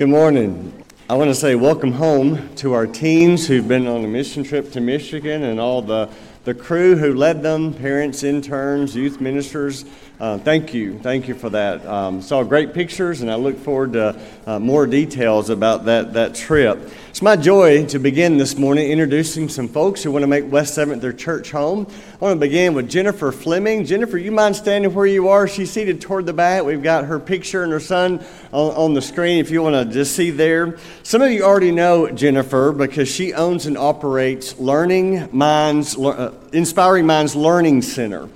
Good morning. I want to say welcome home to our teens who've been on a mission trip to Michigan and all the, the crew who led them, parents, interns, youth ministers. Uh, thank you. Thank you for that. Um, saw great pictures, and I look forward to uh, more details about that, that trip. It's my joy to begin this morning introducing some folks who want to make West 7th their church home. I want to begin with Jennifer Fleming. Jennifer, you mind standing where you are? She's seated toward the back. We've got her picture and her son on, on the screen if you want to just see there. Some of you already know Jennifer because she owns and operates Learning Minds, uh, Inspiring Minds Learning Center.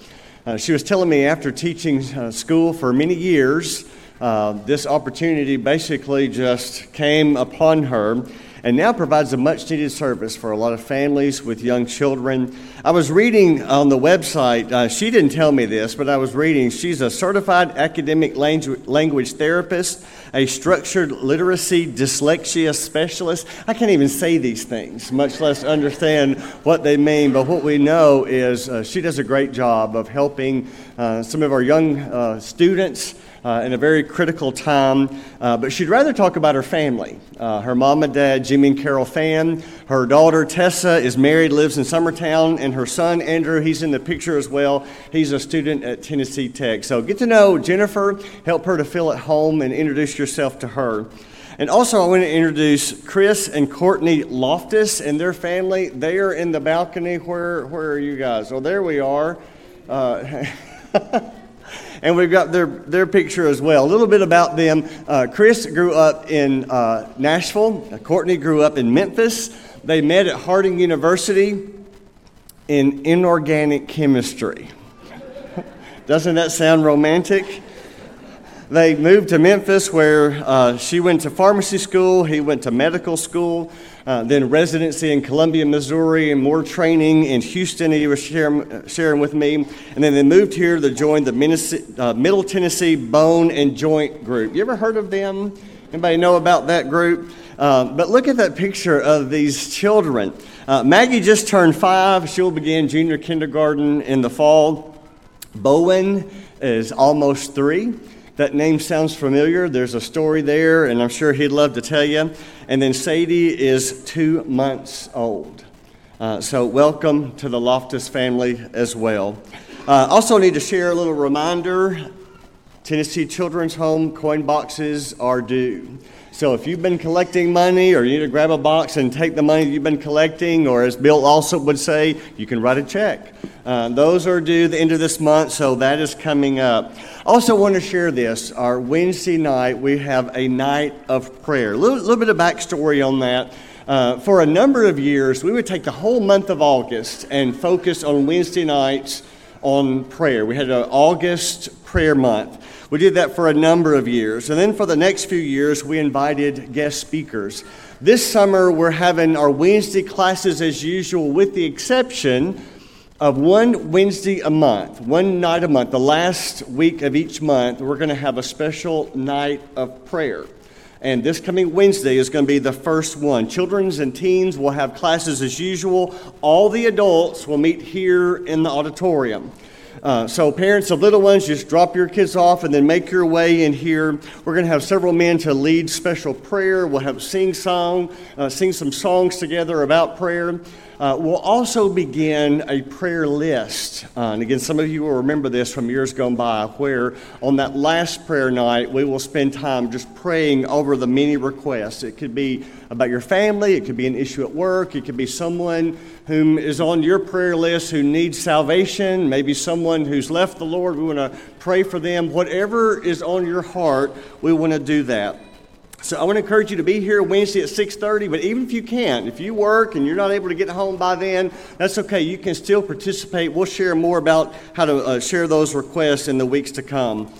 Uh, she was telling me after teaching uh, school for many years, uh, this opportunity basically just came upon her and now provides a much needed service for a lot of families with young children. I was reading on the website, uh, she didn't tell me this, but I was reading. She's a certified academic language therapist, a structured literacy dyslexia specialist. I can't even say these things, much less understand what they mean, but what we know is uh, she does a great job of helping uh, some of our young uh, students uh, in a very critical time. Uh, but she'd rather talk about her family. Uh, her mom and dad, Jimmy and Carol Fan. Her daughter, Tessa, is married, lives in Summertown. And her son, Andrew, he's in the picture as well. He's a student at Tennessee Tech. So get to know Jennifer, help her to feel at home, and introduce yourself to her. And also, I want to introduce Chris and Courtney Loftus and their family. They are in the balcony. Where, where are you guys? Oh, there we are. Uh, and we've got their, their picture as well. A little bit about them. Uh, Chris grew up in uh, Nashville, Courtney grew up in Memphis. They met at Harding University in inorganic chemistry. Doesn't that sound romantic? They moved to Memphis where uh, she went to pharmacy school, he went to medical school uh, then residency in Columbia, Missouri, and more training in Houston. He was sharing, sharing with me. And then they moved here to join the uh, Middle Tennessee Bone and Joint Group. You ever heard of them? Anybody know about that group? Uh, but look at that picture of these children. Uh, Maggie just turned five. She'll begin junior kindergarten in the fall. Bowen is almost three. That name sounds familiar. There's a story there, and I'm sure he'd love to tell you. And then Sadie is two months old. Uh, so, welcome to the Loftus family as well. Uh, also, need to share a little reminder Tennessee Children's Home coin boxes are due. So if you've been collecting money or you need to grab a box and take the money you've been collecting, or as Bill also would say, you can write a check. Uh, those are due the end of this month, so that is coming up. Also, want to share this. Our Wednesday night, we have a night of prayer. A little, little bit of backstory on that. Uh, for a number of years, we would take the whole month of August and focus on Wednesday nights on prayer. We had an August prayer month. We did that for a number of years. And then for the next few years, we invited guest speakers. This summer, we're having our Wednesday classes as usual, with the exception of one Wednesday a month, one night a month, the last week of each month, we're going to have a special night of prayer. And this coming Wednesday is going to be the first one. Children's and teens will have classes as usual. All the adults will meet here in the auditorium. Uh, so, parents of little ones, just drop your kids off and then make your way in here. We're going to have several men to lead special prayer. We'll have sing song, uh, sing some songs together about prayer. Uh, we'll also begin a prayer list. Uh, and again, some of you will remember this from years gone by, where on that last prayer night, we will spend time just praying over the many requests. It could be about your family, it could be an issue at work, it could be someone whom is on your prayer list who needs salvation, maybe someone who's left the Lord. We want to pray for them. Whatever is on your heart, we want to do that. So I want to encourage you to be here Wednesday at 6:30. But even if you can't, if you work and you're not able to get home by then, that's okay. You can still participate. We'll share more about how to uh, share those requests in the weeks to come.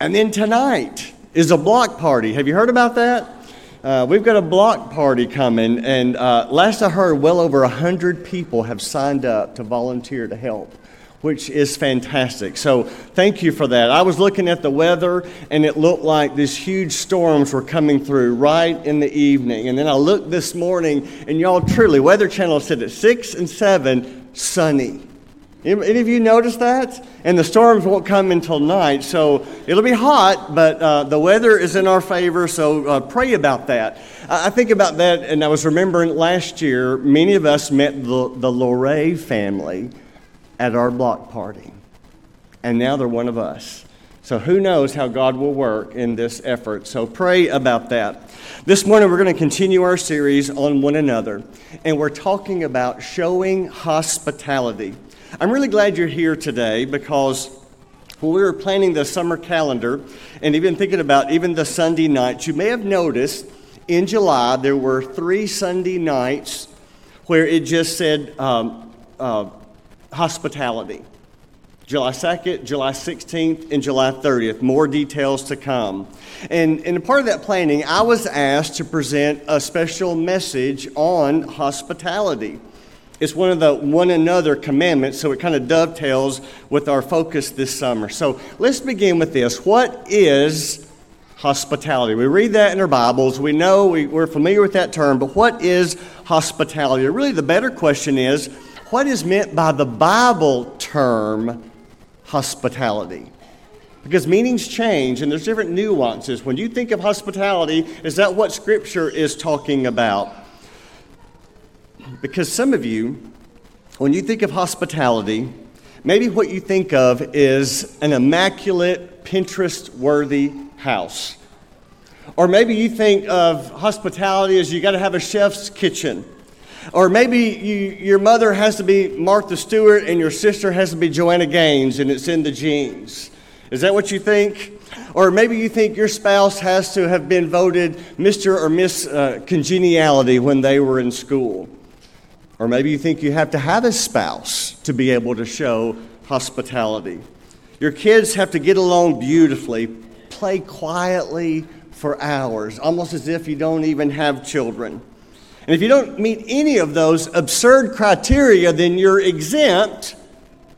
And then tonight is a block party. Have you heard about that? Uh, we've got a block party coming, and uh, last I heard, well over 100 people have signed up to volunteer to help, which is fantastic. So, thank you for that. I was looking at the weather, and it looked like these huge storms were coming through right in the evening. And then I looked this morning, and y'all truly, Weather Channel said at 6 and 7, sunny. Any of you notice that? And the storms won't come until night, so it'll be hot, but uh, the weather is in our favor, so uh, pray about that. I think about that, and I was remembering last year, many of us met the, the Lorray family at our block party, and now they're one of us. So who knows how God will work in this effort. So pray about that. This morning we're going to continue our series on one another, and we're talking about showing hospitality. I'm really glad you're here today because when we were planning the summer calendar and even thinking about even the Sunday nights, you may have noticed in July there were three Sunday nights where it just said um, uh, hospitality. July 2nd, July 16th, and July 30th. More details to come. And, and part of that planning, I was asked to present a special message on hospitality. It's one of the one another commandments, so it kind of dovetails with our focus this summer. So let's begin with this. What is hospitality? We read that in our Bibles. We know we, we're familiar with that term, but what is hospitality? Really, the better question is what is meant by the Bible term hospitality. Because meanings change and there's different nuances. When you think of hospitality, is that what Scripture is talking about? Because some of you, when you think of hospitality, maybe what you think of is an immaculate, Pinterest worthy house. Or maybe you think of hospitality as you got to have a chef's kitchen or maybe you, your mother has to be Martha Stewart and your sister has to be Joanna Gaines and it's in the genes. Is that what you think? Or maybe you think your spouse has to have been voted Mr. or Miss uh, Congeniality when they were in school. Or maybe you think you have to have a spouse to be able to show hospitality. Your kids have to get along beautifully, play quietly for hours, almost as if you don't even have children. And if you don't meet any of those absurd criteria, then you're exempt.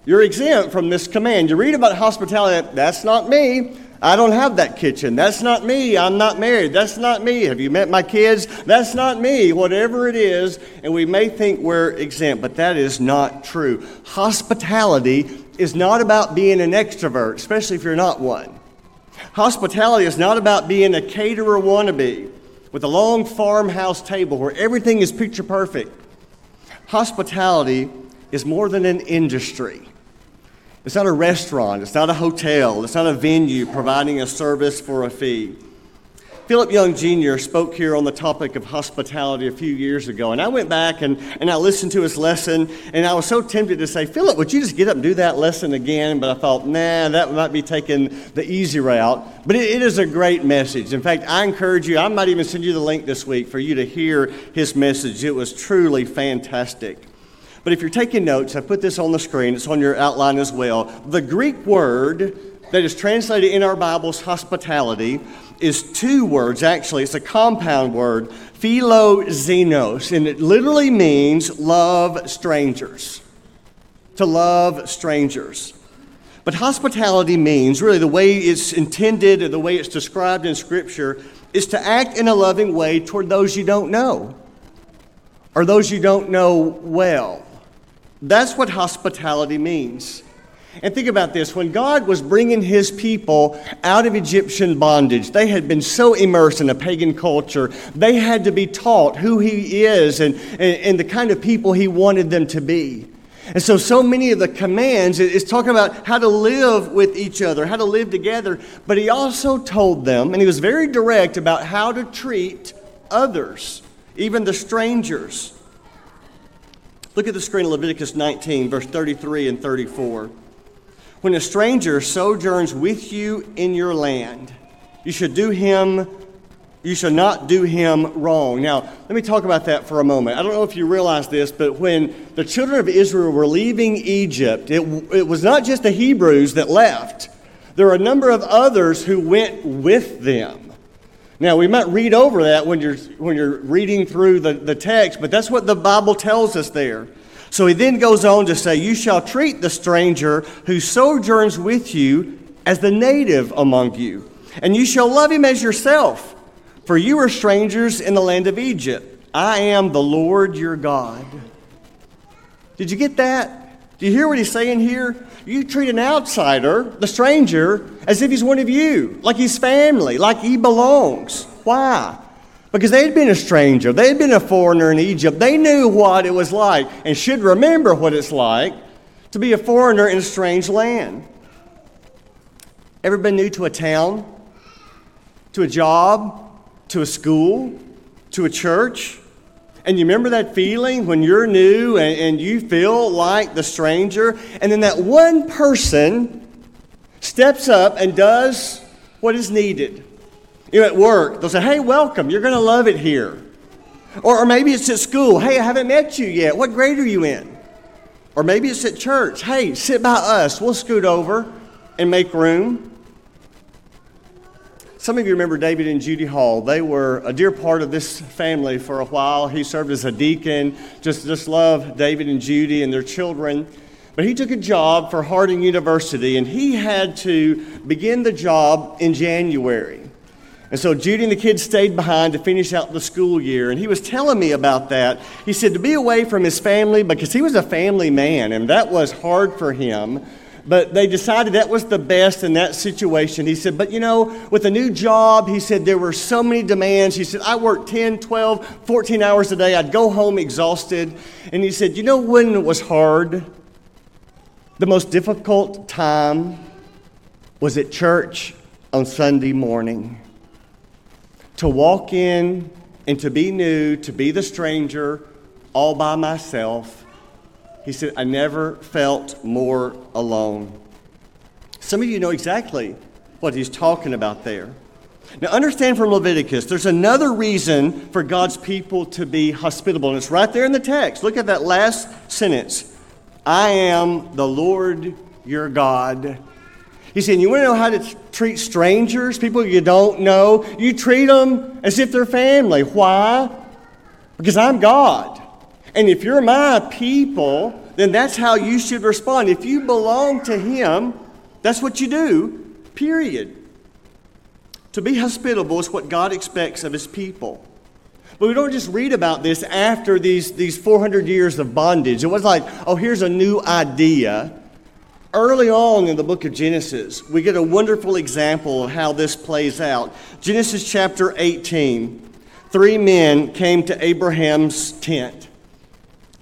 You're exempt from this command. You read about hospitality, that's not me. I don't have that kitchen. That's not me. I'm not married. That's not me. Have you met my kids? That's not me. Whatever it is, and we may think we're exempt, but that is not true. Hospitality is not about being an extrovert, especially if you're not one. Hospitality is not about being a caterer wannabe with a long farmhouse table where everything is picture perfect. Hospitality is more than an industry. It's not a restaurant, it's not a hotel, it's not a venue providing a service for a fee. Philip Young Jr. spoke here on the topic of hospitality a few years ago, and I went back and, and I listened to his lesson, and I was so tempted to say, Philip, would you just get up and do that lesson again? But I thought, nah, that might be taking the easy route. But it, it is a great message. In fact, I encourage you, I might even send you the link this week for you to hear his message. It was truly fantastic. But if you're taking notes, I put this on the screen, it's on your outline as well. The Greek word that is translated in our Bibles, hospitality, is two words, actually. It's a compound word, philoxenos, and it literally means love strangers. To love strangers. But hospitality means, really, the way it's intended or the way it's described in Scripture, is to act in a loving way toward those you don't know or those you don't know well. That's what hospitality means. And think about this when God was bringing his people out of Egyptian bondage, they had been so immersed in a pagan culture, they had to be taught who he is and, and, and the kind of people he wanted them to be. And so, so many of the commands is talking about how to live with each other, how to live together. But he also told them, and he was very direct about how to treat others, even the strangers. Look at the screen, Leviticus 19, verse 33 and 34. When a stranger sojourns with you in your land, you should do him you shall not do him wrong. Now, let me talk about that for a moment. I don't know if you realize this, but when the children of Israel were leaving Egypt, it, it was not just the Hebrews that left. There were a number of others who went with them. Now, we might read over that when you're, when you're reading through the, the text, but that's what the Bible tells us there. So he then goes on to say, You shall treat the stranger who sojourns with you as the native among you, and you shall love him as yourself, for you are strangers in the land of Egypt. I am the Lord your God. Did you get that? Do you hear what he's saying here? You treat an outsider, the stranger, as if he's one of you, like he's family, like he belongs. Why? Because they had been a stranger, they had been a foreigner in Egypt. They knew what it was like and should remember what it's like to be a foreigner in a strange land. Ever been new to a town, to a job, to a school, to a church? And you remember that feeling when you're new and, and you feel like the stranger? And then that one person steps up and does what is needed. You know, at work, they'll say, Hey, welcome, you're going to love it here. Or, or maybe it's at school, Hey, I haven't met you yet. What grade are you in? Or maybe it's at church, Hey, sit by us. We'll scoot over and make room. Some of you remember David and Judy Hall. They were a dear part of this family for a while. He served as a deacon. Just, just love David and Judy and their children. But he took a job for Harding University, and he had to begin the job in January. And so Judy and the kids stayed behind to finish out the school year. And he was telling me about that. He said to be away from his family because he was a family man, and that was hard for him but they decided that was the best in that situation. He said, but you know, with a new job, he said there were so many demands. He said, I worked 10, 12, 14 hours a day. I'd go home exhausted. And he said, you know when it was hard? The most difficult time was at church on Sunday morning. To walk in and to be new, to be the stranger, all by myself he said, I never felt more alone. Some of you know exactly what he's talking about there. Now, understand from Leviticus, there's another reason for God's people to be hospitable, and it's right there in the text. Look at that last sentence I am the Lord your God. He said, You want to know how to treat strangers, people you don't know? You treat them as if they're family. Why? Because I'm God. And if you're my people, then that's how you should respond. If you belong to Him, that's what you do, period. To be hospitable is what God expects of His people. But we don't just read about this after these, these 400 years of bondage. It was like, oh, here's a new idea. Early on in the book of Genesis, we get a wonderful example of how this plays out. Genesis chapter 18. Three men came to Abraham's tent.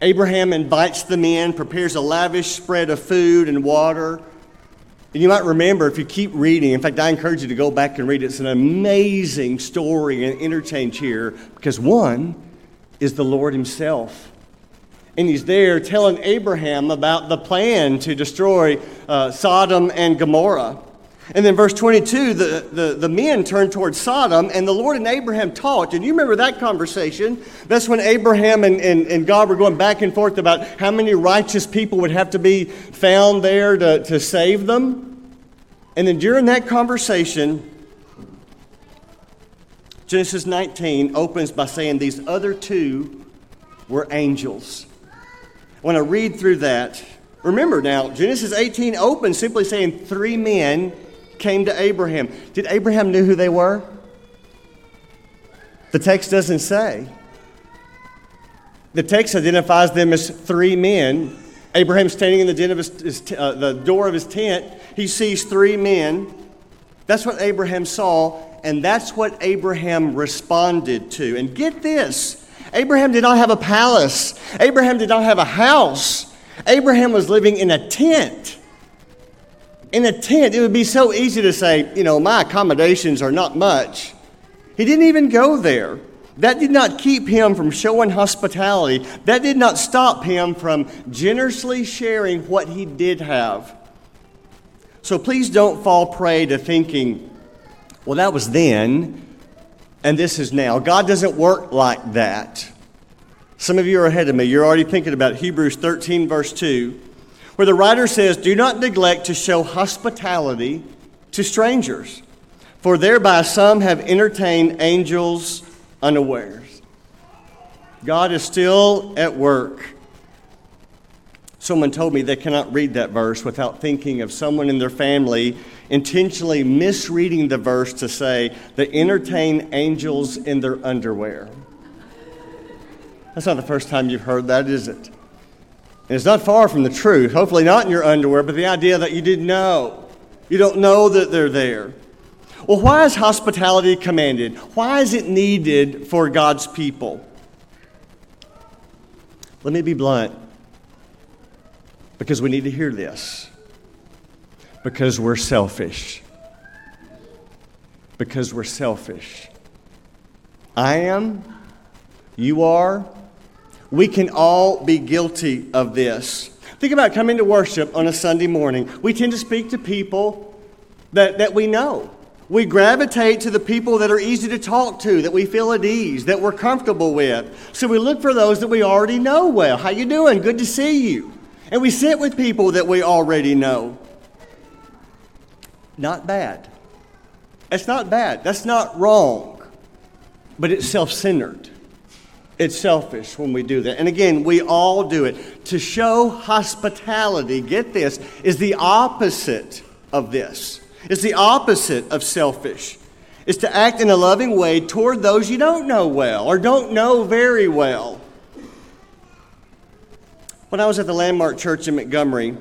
Abraham invites them in, prepares a lavish spread of food and water. And you might remember if you keep reading, in fact, I encourage you to go back and read it. It's an amazing story and interchange here because one is the Lord Himself. And He's there telling Abraham about the plan to destroy uh, Sodom and Gomorrah. And then verse 22, the, the, the men turned towards Sodom, and the Lord and Abraham talked. And you remember that conversation? That's when Abraham and, and, and God were going back and forth about how many righteous people would have to be found there to, to save them. And then during that conversation, Genesis 19 opens by saying these other two were angels. When I read through that, remember now, Genesis 18 opens simply saying three men came to Abraham. Did Abraham know who they were? The text doesn't say. The text identifies them as three men. Abraham standing in the, den of his, his uh, the door of his tent. He sees three men. That's what Abraham saw, and that's what Abraham responded to. And get this Abraham did not have a palace, Abraham did not have a house. Abraham was living in a tent in a tent, it would be so easy to say, you know, my accommodations are not much. He didn't even go there. That did not keep him from showing hospitality. That did not stop him from generously sharing what he did have. So please don't fall prey to thinking, well, that was then, and this is now. God doesn't work like that. Some of you are ahead of me. You're already thinking about Hebrews 13, verse 2 where the writer says, Do not neglect to show hospitality to strangers, for thereby some have entertained angels unawares. God is still at work. Someone told me they cannot read that verse without thinking of someone in their family intentionally misreading the verse to say they entertain angels in their underwear. That's not the first time you've heard that, is it? And it's not far from the truth, hopefully not in your underwear, but the idea that you didn't know. You don't know that they're there. Well, why is hospitality commanded? Why is it needed for God's people? Let me be blunt. Because we need to hear this. Because we're selfish. Because we're selfish. I am. You are. We can all be guilty of this. Think about coming to worship on a Sunday morning. We tend to speak to people that, that we know. We gravitate to the people that are easy to talk to, that we feel at ease, that we're comfortable with. So we look for those that we already know well. How you doing? Good to see you. And we sit with people that we already know. Not bad. That's not bad. That's not wrong. But it's self-centered. It's selfish when we do that. And again, we all do it. To show hospitality, get this, is the opposite of this. It's the opposite of selfish. It's to act in a loving way toward those you don't know well or don't know very well. When I was at the Landmark Church in Montgomery,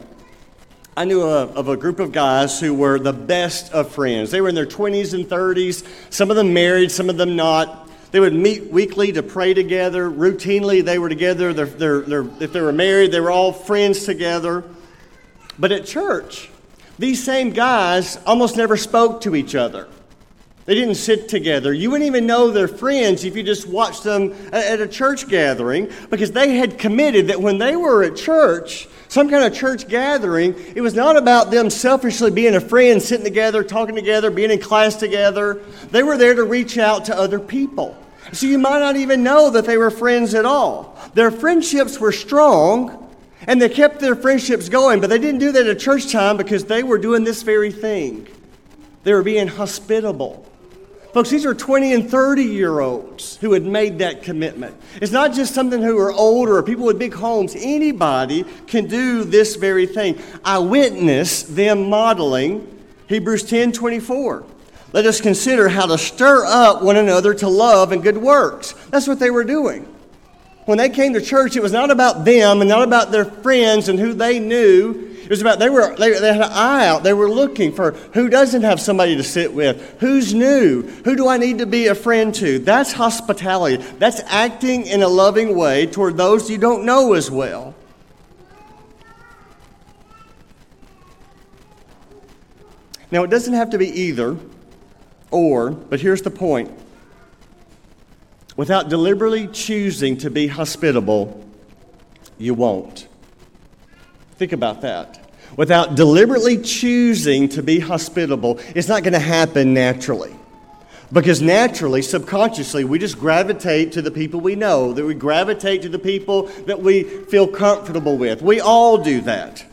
I knew of a group of guys who were the best of friends. They were in their 20s and 30s, some of them married, some of them not. They would meet weekly to pray together. Routinely, they were together. They're, they're, they're, if they were married, they were all friends together. But at church, these same guys almost never spoke to each other. They didn't sit together. You wouldn't even know they're friends if you just watched them at a church gathering because they had committed that when they were at church, some kind of church gathering, it was not about them selfishly being a friend, sitting together, talking together, being in class together. They were there to reach out to other people. So you might not even know that they were friends at all. Their friendships were strong, and they kept their friendships going, but they didn't do that at church time because they were doing this very thing. They were being hospitable. Folks, these are 20 and 30 year olds who had made that commitment. It's not just something who are older or people with big homes. Anybody can do this very thing. I witnessed them modeling Hebrews 10 24. Let us consider how to stir up one another to love and good works. That's what they were doing when they came to church, it was not about them and not about their friends and who they knew. It was about they were they, they had an eye out. They were looking for who doesn't have somebody to sit with, who's new, who do I need to be a friend to. That's hospitality. That's acting in a loving way toward those you don't know as well. Now, it doesn't have to be either or, but here's the point Without deliberately choosing to be hospitable, you won't. Think about that. Without deliberately choosing to be hospitable, it's not going to happen naturally. Because naturally, subconsciously, we just gravitate to the people we know, that we gravitate to the people that we feel comfortable with. We all do that.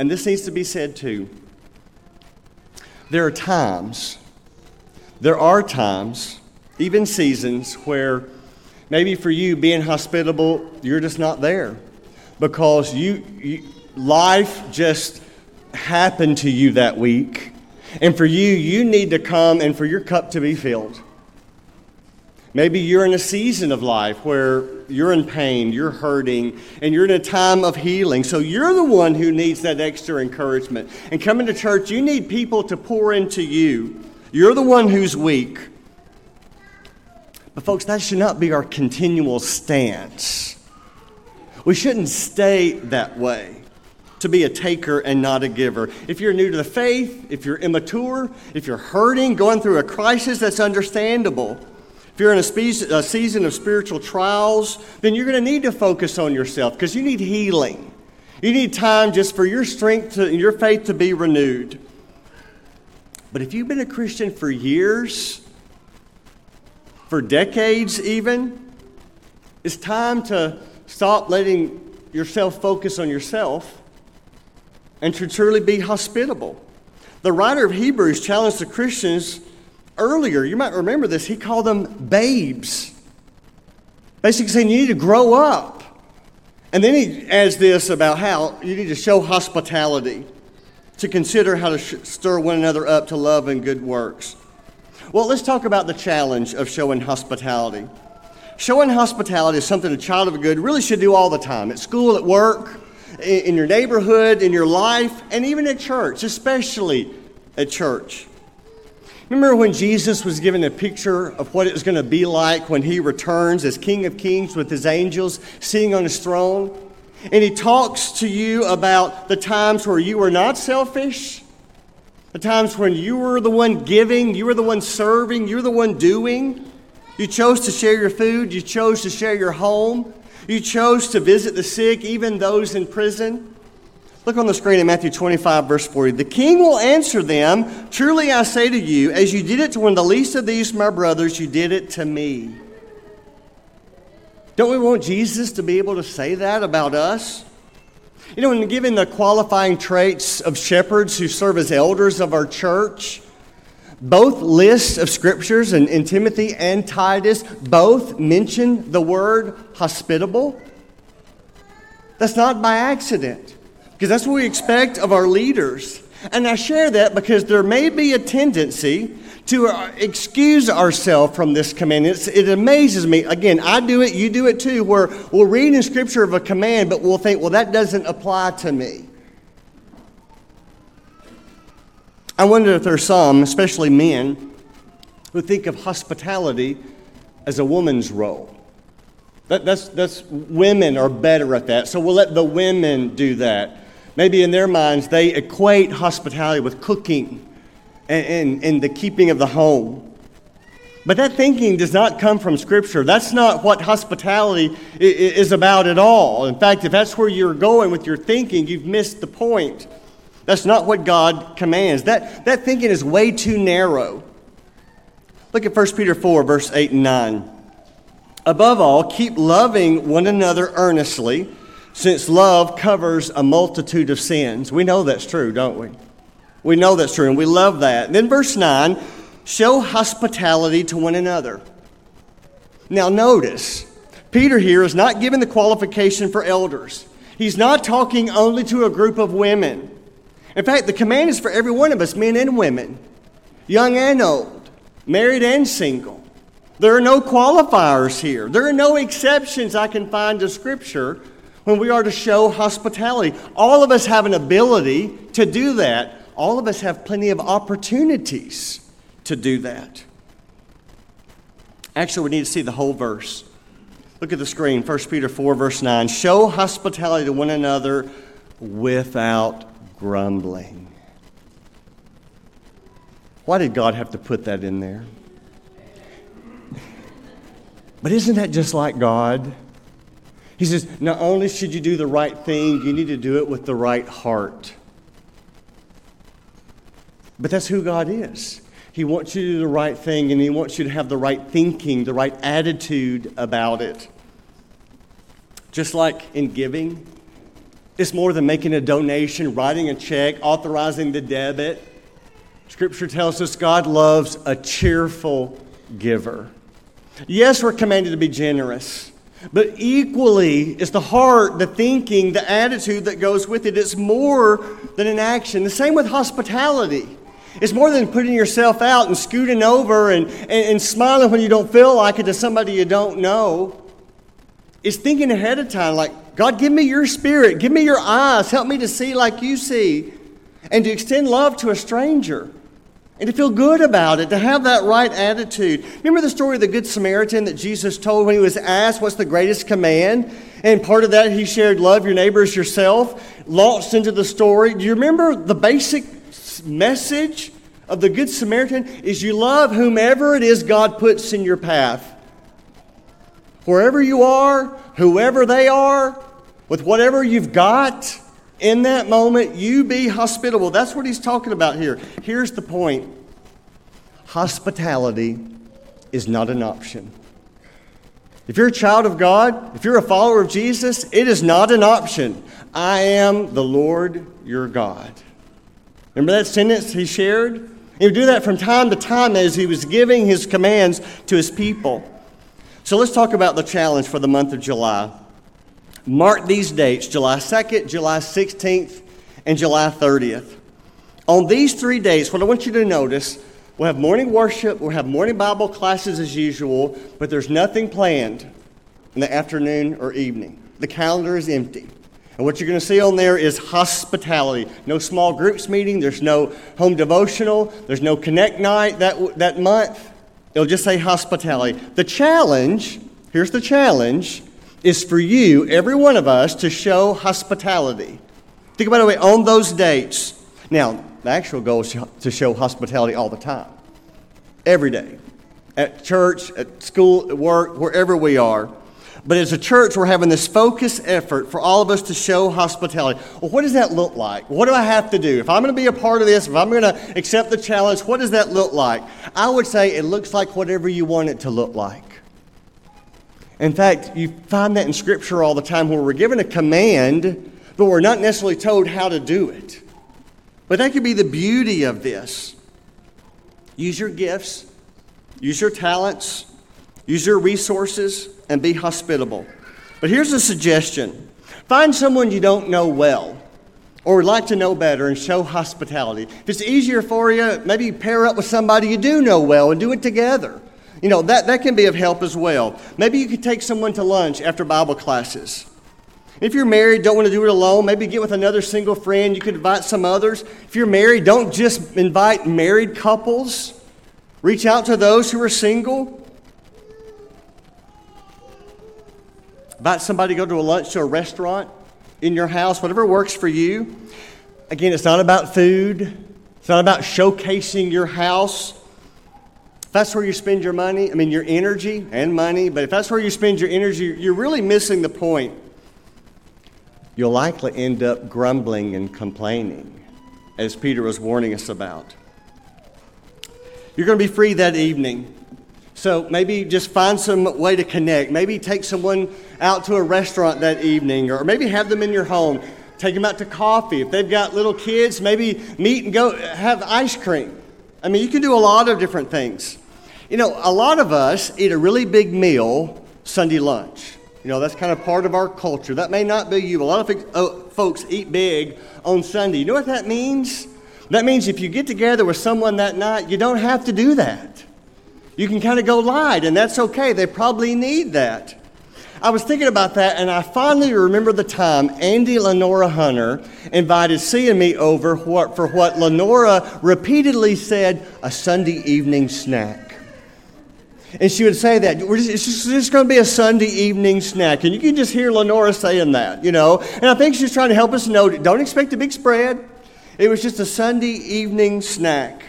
And this needs to be said too. There are times there are times, even seasons, where maybe for you being hospitable, you're just not there because you, you life just happened to you that week. And for you, you need to come and for your cup to be filled. Maybe you're in a season of life where you're in pain, you're hurting, and you're in a time of healing. So you're the one who needs that extra encouragement. And coming to church, you need people to pour into you you're the one who's weak. But, folks, that should not be our continual stance. We shouldn't stay that way to be a taker and not a giver. If you're new to the faith, if you're immature, if you're hurting, going through a crisis, that's understandable. If you're in a, spe- a season of spiritual trials, then you're going to need to focus on yourself because you need healing. You need time just for your strength and your faith to be renewed. But if you've been a Christian for years, for decades even, it's time to stop letting yourself focus on yourself and to truly be hospitable. The writer of Hebrews challenged the Christians earlier. You might remember this. He called them babes. Basically saying you need to grow up. And then he adds this about how you need to show hospitality to consider how to sh- stir one another up to love and good works. Well, let's talk about the challenge of showing hospitality. showing hospitality is something a child of good really should do all the time at school, at work, in your neighborhood, in your life, and even at church, especially at church. Remember when Jesus was given a picture of what it was going to be like when he returns as King of Kings with his angels sitting on his throne? And he talks to you about the times where you were not selfish, the times when you were the one giving, you were the one serving, you were the one doing. You chose to share your food, you chose to share your home, you chose to visit the sick, even those in prison. Look on the screen in Matthew 25, verse 40. The king will answer them Truly I say to you, as you did it to one of the least of these, my brothers, you did it to me. Don't we want Jesus to be able to say that about us? You know, when given the qualifying traits of shepherds who serve as elders of our church, both lists of scriptures in, in Timothy and Titus both mention the word hospitable. That's not by accident. Because that's what we expect of our leaders. And I share that because there may be a tendency to uh, excuse ourselves from this command. It's, it amazes me. Again, I do it, you do it too, where we'll read in Scripture of a command, but we'll think, well, that doesn't apply to me. I wonder if there's some, especially men, who think of hospitality as a woman's role. That, that's, that's women are better at that, so we'll let the women do that. Maybe in their minds, they equate hospitality with cooking and, and, and the keeping of the home. But that thinking does not come from Scripture. That's not what hospitality is about at all. In fact, if that's where you're going with your thinking, you've missed the point. That's not what God commands. That, that thinking is way too narrow. Look at 1 Peter 4, verse 8 and 9. Above all, keep loving one another earnestly since love covers a multitude of sins. We know that's true, don't we? We know that's true, and we love that. And then, verse 9 show hospitality to one another. Now, notice, Peter here is not given the qualification for elders. He's not talking only to a group of women. In fact, the command is for every one of us, men and women, young and old, married and single. There are no qualifiers here. There are no exceptions I can find to Scripture when we are to show hospitality. All of us have an ability to do that. All of us have plenty of opportunities to do that. Actually, we need to see the whole verse. Look at the screen, 1 Peter 4, verse 9. Show hospitality to one another without grumbling. Why did God have to put that in there? But isn't that just like God? He says, not only should you do the right thing, you need to do it with the right heart. But that's who God is. He wants you to do the right thing and He wants you to have the right thinking, the right attitude about it. Just like in giving, it's more than making a donation, writing a check, authorizing the debit. Scripture tells us God loves a cheerful giver. Yes, we're commanded to be generous. But equally is the heart, the thinking, the attitude that goes with it. It's more than an action. The same with hospitality. It's more than putting yourself out and scooting over and, and, and smiling when you don't feel like it to somebody you don't know. It's thinking ahead of time, like, God, give me your spirit, give me your eyes, help me to see like you see, and to extend love to a stranger and to feel good about it, to have that right attitude. Remember the story of the Good Samaritan that Jesus told when he was asked, What's the greatest command? And part of that, he shared, Love your neighbors yourself, launched into the story. Do you remember the basic message of the Good Samaritan? Is you love whomever it is God puts in your path. Wherever you are, whoever they are, with whatever you've got in that moment, you be hospitable. That's what he's talking about here. Here's the point hospitality is not an option. If you're a child of God, if you're a follower of Jesus, it is not an option. I am the Lord your God. Remember that sentence he shared? He would do that from time to time as he was giving his commands to his people. So let's talk about the challenge for the month of July. Mark these dates July 2nd, July 16th, and July 30th. On these three days, what I want you to notice We'll have morning worship, we'll have morning Bible classes as usual, but there's nothing planned in the afternoon or evening. The calendar is empty. And what you're going to see on there is hospitality. No small groups meeting, there's no home devotional, there's no connect night that, that month. It'll just say hospitality. The challenge, here's the challenge, is for you, every one of us, to show hospitality. Think about it on those dates. Now, the actual goal is to show hospitality all the time, every day, at church, at school, at work, wherever we are. But as a church, we're having this focused effort for all of us to show hospitality. Well, what does that look like? What do I have to do? If I'm going to be a part of this, if I'm going to accept the challenge, what does that look like? I would say it looks like whatever you want it to look like. In fact, you find that in Scripture all the time where we're given a command, but we're not necessarily told how to do it. But that could be the beauty of this. Use your gifts, use your talents, use your resources and be hospitable. But here's a suggestion find someone you don't know well or would like to know better and show hospitality. If it's easier for you, maybe pair up with somebody you do know well and do it together. You know, that, that can be of help as well. Maybe you could take someone to lunch after Bible classes. If you're married, don't want to do it alone, maybe get with another single friend. You could invite some others. If you're married, don't just invite married couples. Reach out to those who are single. Invite somebody to go to a lunch to a restaurant in your house, whatever works for you. Again, it's not about food, it's not about showcasing your house. That's where you spend your money, I mean, your energy and money, but if that's where you spend your energy, you're really missing the point. You'll likely end up grumbling and complaining, as Peter was warning us about. You're going to be free that evening. So maybe just find some way to connect. Maybe take someone out to a restaurant that evening, or maybe have them in your home. Take them out to coffee. If they've got little kids, maybe meet and go have ice cream. I mean, you can do a lot of different things. You know, a lot of us eat a really big meal Sunday lunch. You know, that's kind of part of our culture. That may not be you. A lot of uh, folks eat big on Sunday. You know what that means? That means if you get together with someone that night, you don't have to do that. You can kind of go light, and that's okay. They probably need that. I was thinking about that, and I finally remember the time Andy Lenora Hunter invited C and me over for what Lenora repeatedly said a Sunday evening snack. And she would say that it's just, just going to be a Sunday evening snack. And you can just hear Lenora saying that, you know. And I think she's trying to help us know don't expect a big spread. It was just a Sunday evening snack.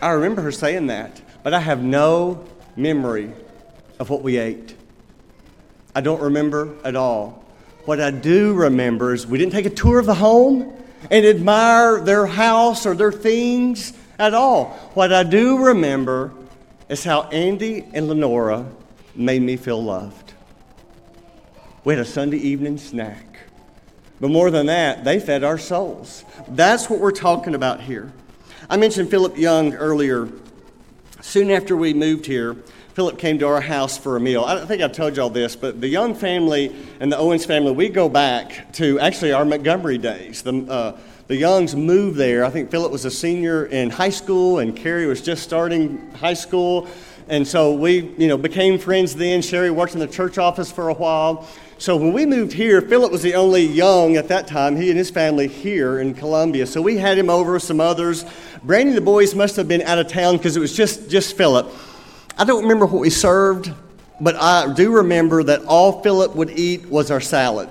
I remember her saying that, but I have no memory of what we ate. I don't remember at all. What I do remember is we didn't take a tour of the home and admire their house or their things at all. What I do remember is how Andy and Lenora made me feel loved. We had a Sunday evening snack. But more than that, they fed our souls. That's what we're talking about here. I mentioned Philip Young earlier. Soon after we moved here, Philip came to our house for a meal. I don't think I've told y'all this, but the Young family and the Owens family, we go back to actually our Montgomery days. The, uh, the Youngs moved there. I think Philip was a senior in high school, and Carrie was just starting high school. And so we, you know, became friends then. Sherry worked in the church office for a while. So when we moved here, Philip was the only young at that time, he and his family here in Columbia. So we had him over, some others. Brandy the boys must have been out of town because it was just, just Philip. I don't remember what we served, but I do remember that all Philip would eat was our salad.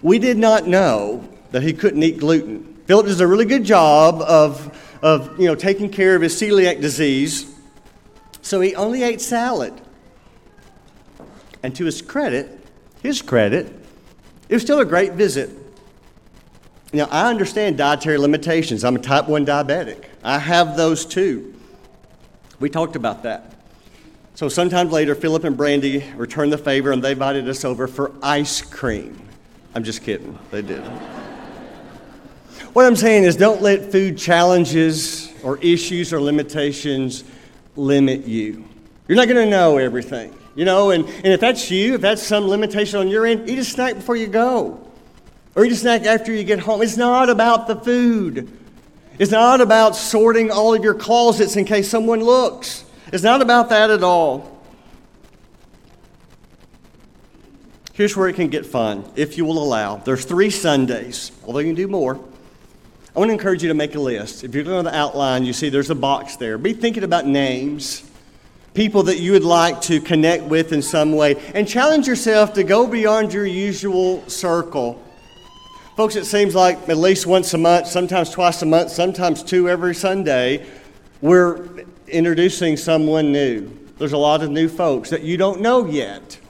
We did not know that he couldn't eat gluten. Philip does a really good job of, of you know, taking care of his celiac disease, so he only ate salad. And to his credit, his credit, it was still a great visit. Now, I understand dietary limitations. I'm a type 1 diabetic. I have those too. We talked about that. So, sometime later, Philip and Brandy returned the favor and they invited us over for ice cream. I'm just kidding. They did. What I'm saying is, don't let food challenges or issues or limitations limit you. You're not going to know everything. You know, and, and if that's you, if that's some limitation on your end, eat a snack before you go. Or eat a snack after you get home. It's not about the food. It's not about sorting all of your closets in case someone looks. It's not about that at all. Here's where it can get fun, if you will allow. There's three Sundays, although you can do more. I want to encourage you to make a list. If you're going to the outline, you see there's a box there. Be thinking about names, people that you would like to connect with in some way, and challenge yourself to go beyond your usual circle. Folks, it seems like at least once a month, sometimes twice a month, sometimes two every Sunday, we're introducing someone new. There's a lot of new folks that you don't know yet.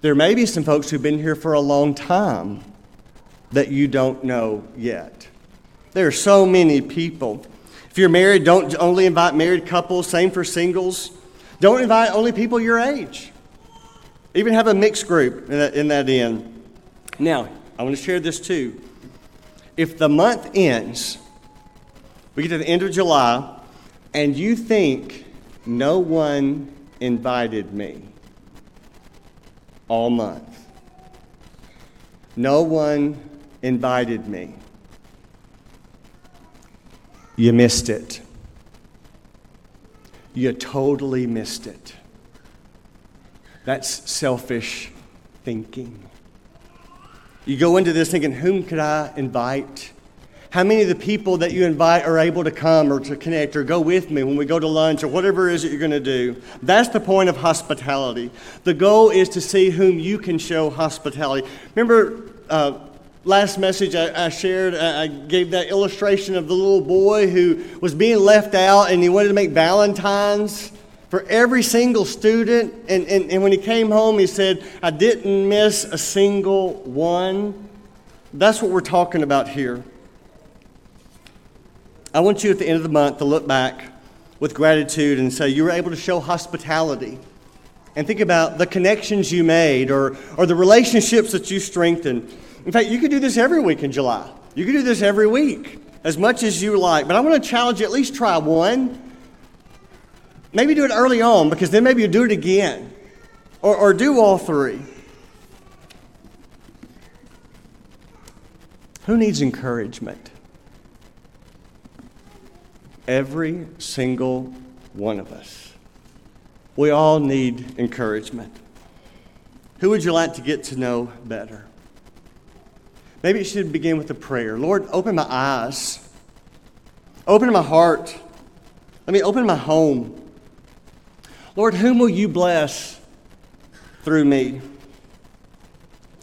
There may be some folks who've been here for a long time that you don't know yet. There are so many people. If you're married, don't only invite married couples, same for singles. Don't invite only people your age. Even have a mixed group in that, in that end. Now, I want to share this too. If the month ends, we get to the end of July, and you think no one invited me, all month. No one invited me. You missed it. You totally missed it. That's selfish thinking. You go into this thinking, whom could I invite? How many of the people that you invite are able to come or to connect or go with me when we go to lunch or whatever it is that you're going to do? That's the point of hospitality. The goal is to see whom you can show hospitality. Remember, uh, last message I, I shared, I gave that illustration of the little boy who was being left out and he wanted to make Valentine's for every single student. And, and, and when he came home, he said, I didn't miss a single one. That's what we're talking about here. I want you at the end of the month to look back with gratitude and say you were able to show hospitality. And think about the connections you made or, or the relationships that you strengthened. In fact, you could do this every week in July. You could do this every week, as much as you like. But I want to challenge you at least try one. Maybe do it early on, because then maybe you do it again. Or, or do all three. Who needs encouragement? Every single one of us. We all need encouragement. Who would you like to get to know better? Maybe it should begin with a prayer. Lord, open my eyes, open my heart. Let me open my home. Lord, whom will you bless through me?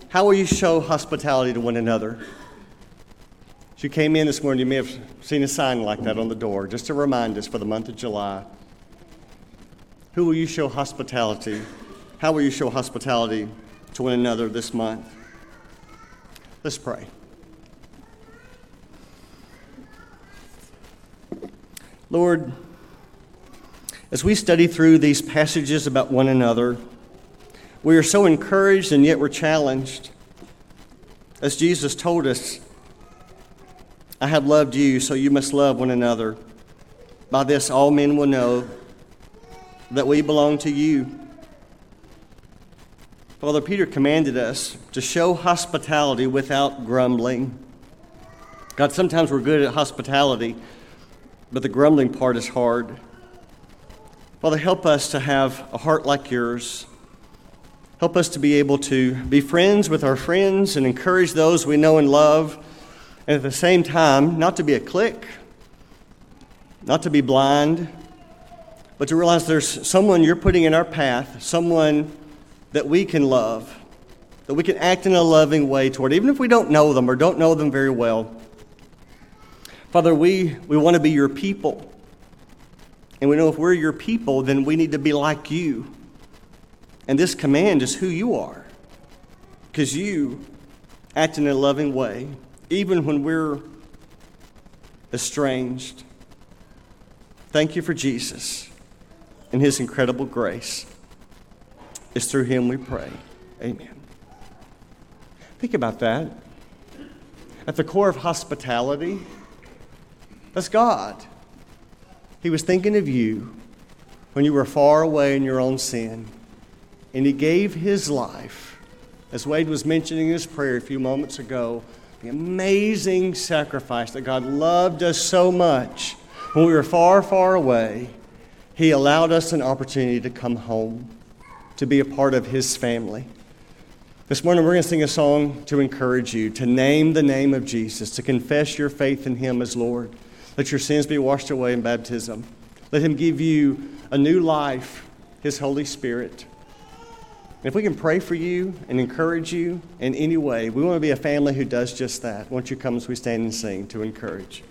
How will you show hospitality to one another? As you came in this morning, you may have seen a sign like that on the door, just to remind us for the month of July. Who will you show hospitality? How will you show hospitality to one another this month? Let's pray. Lord, as we study through these passages about one another, we are so encouraged and yet we're challenged. As Jesus told us, I have loved you, so you must love one another. By this, all men will know that we belong to you. Father Peter commanded us to show hospitality without grumbling. God, sometimes we're good at hospitality, but the grumbling part is hard. Father, help us to have a heart like yours. Help us to be able to be friends with our friends and encourage those we know and love and at the same time, not to be a clique, not to be blind, but to realize there's someone you're putting in our path, someone that we can love, that we can act in a loving way toward, even if we don't know them or don't know them very well. Father, we, we want to be your people. And we know if we're your people, then we need to be like you. And this command is who you are, because you act in a loving way even when we're estranged. Thank you for Jesus and his incredible grace. It's through him we pray. Amen. Think about that. At the core of hospitality, that's God. He was thinking of you when you were far away in your own sin, and He gave His life, as Wade was mentioning in his prayer a few moments ago, the amazing sacrifice that God loved us so much when we were far, far away. He allowed us an opportunity to come home, to be a part of His family. This morning, we're going to sing a song to encourage you to name the name of Jesus, to confess your faith in Him as Lord. Let your sins be washed away in baptism. Let Him give you a new life, His Holy Spirit. And if we can pray for you and encourage you in any way, we want to be a family who does just that. Won't you come as we stand and sing to encourage?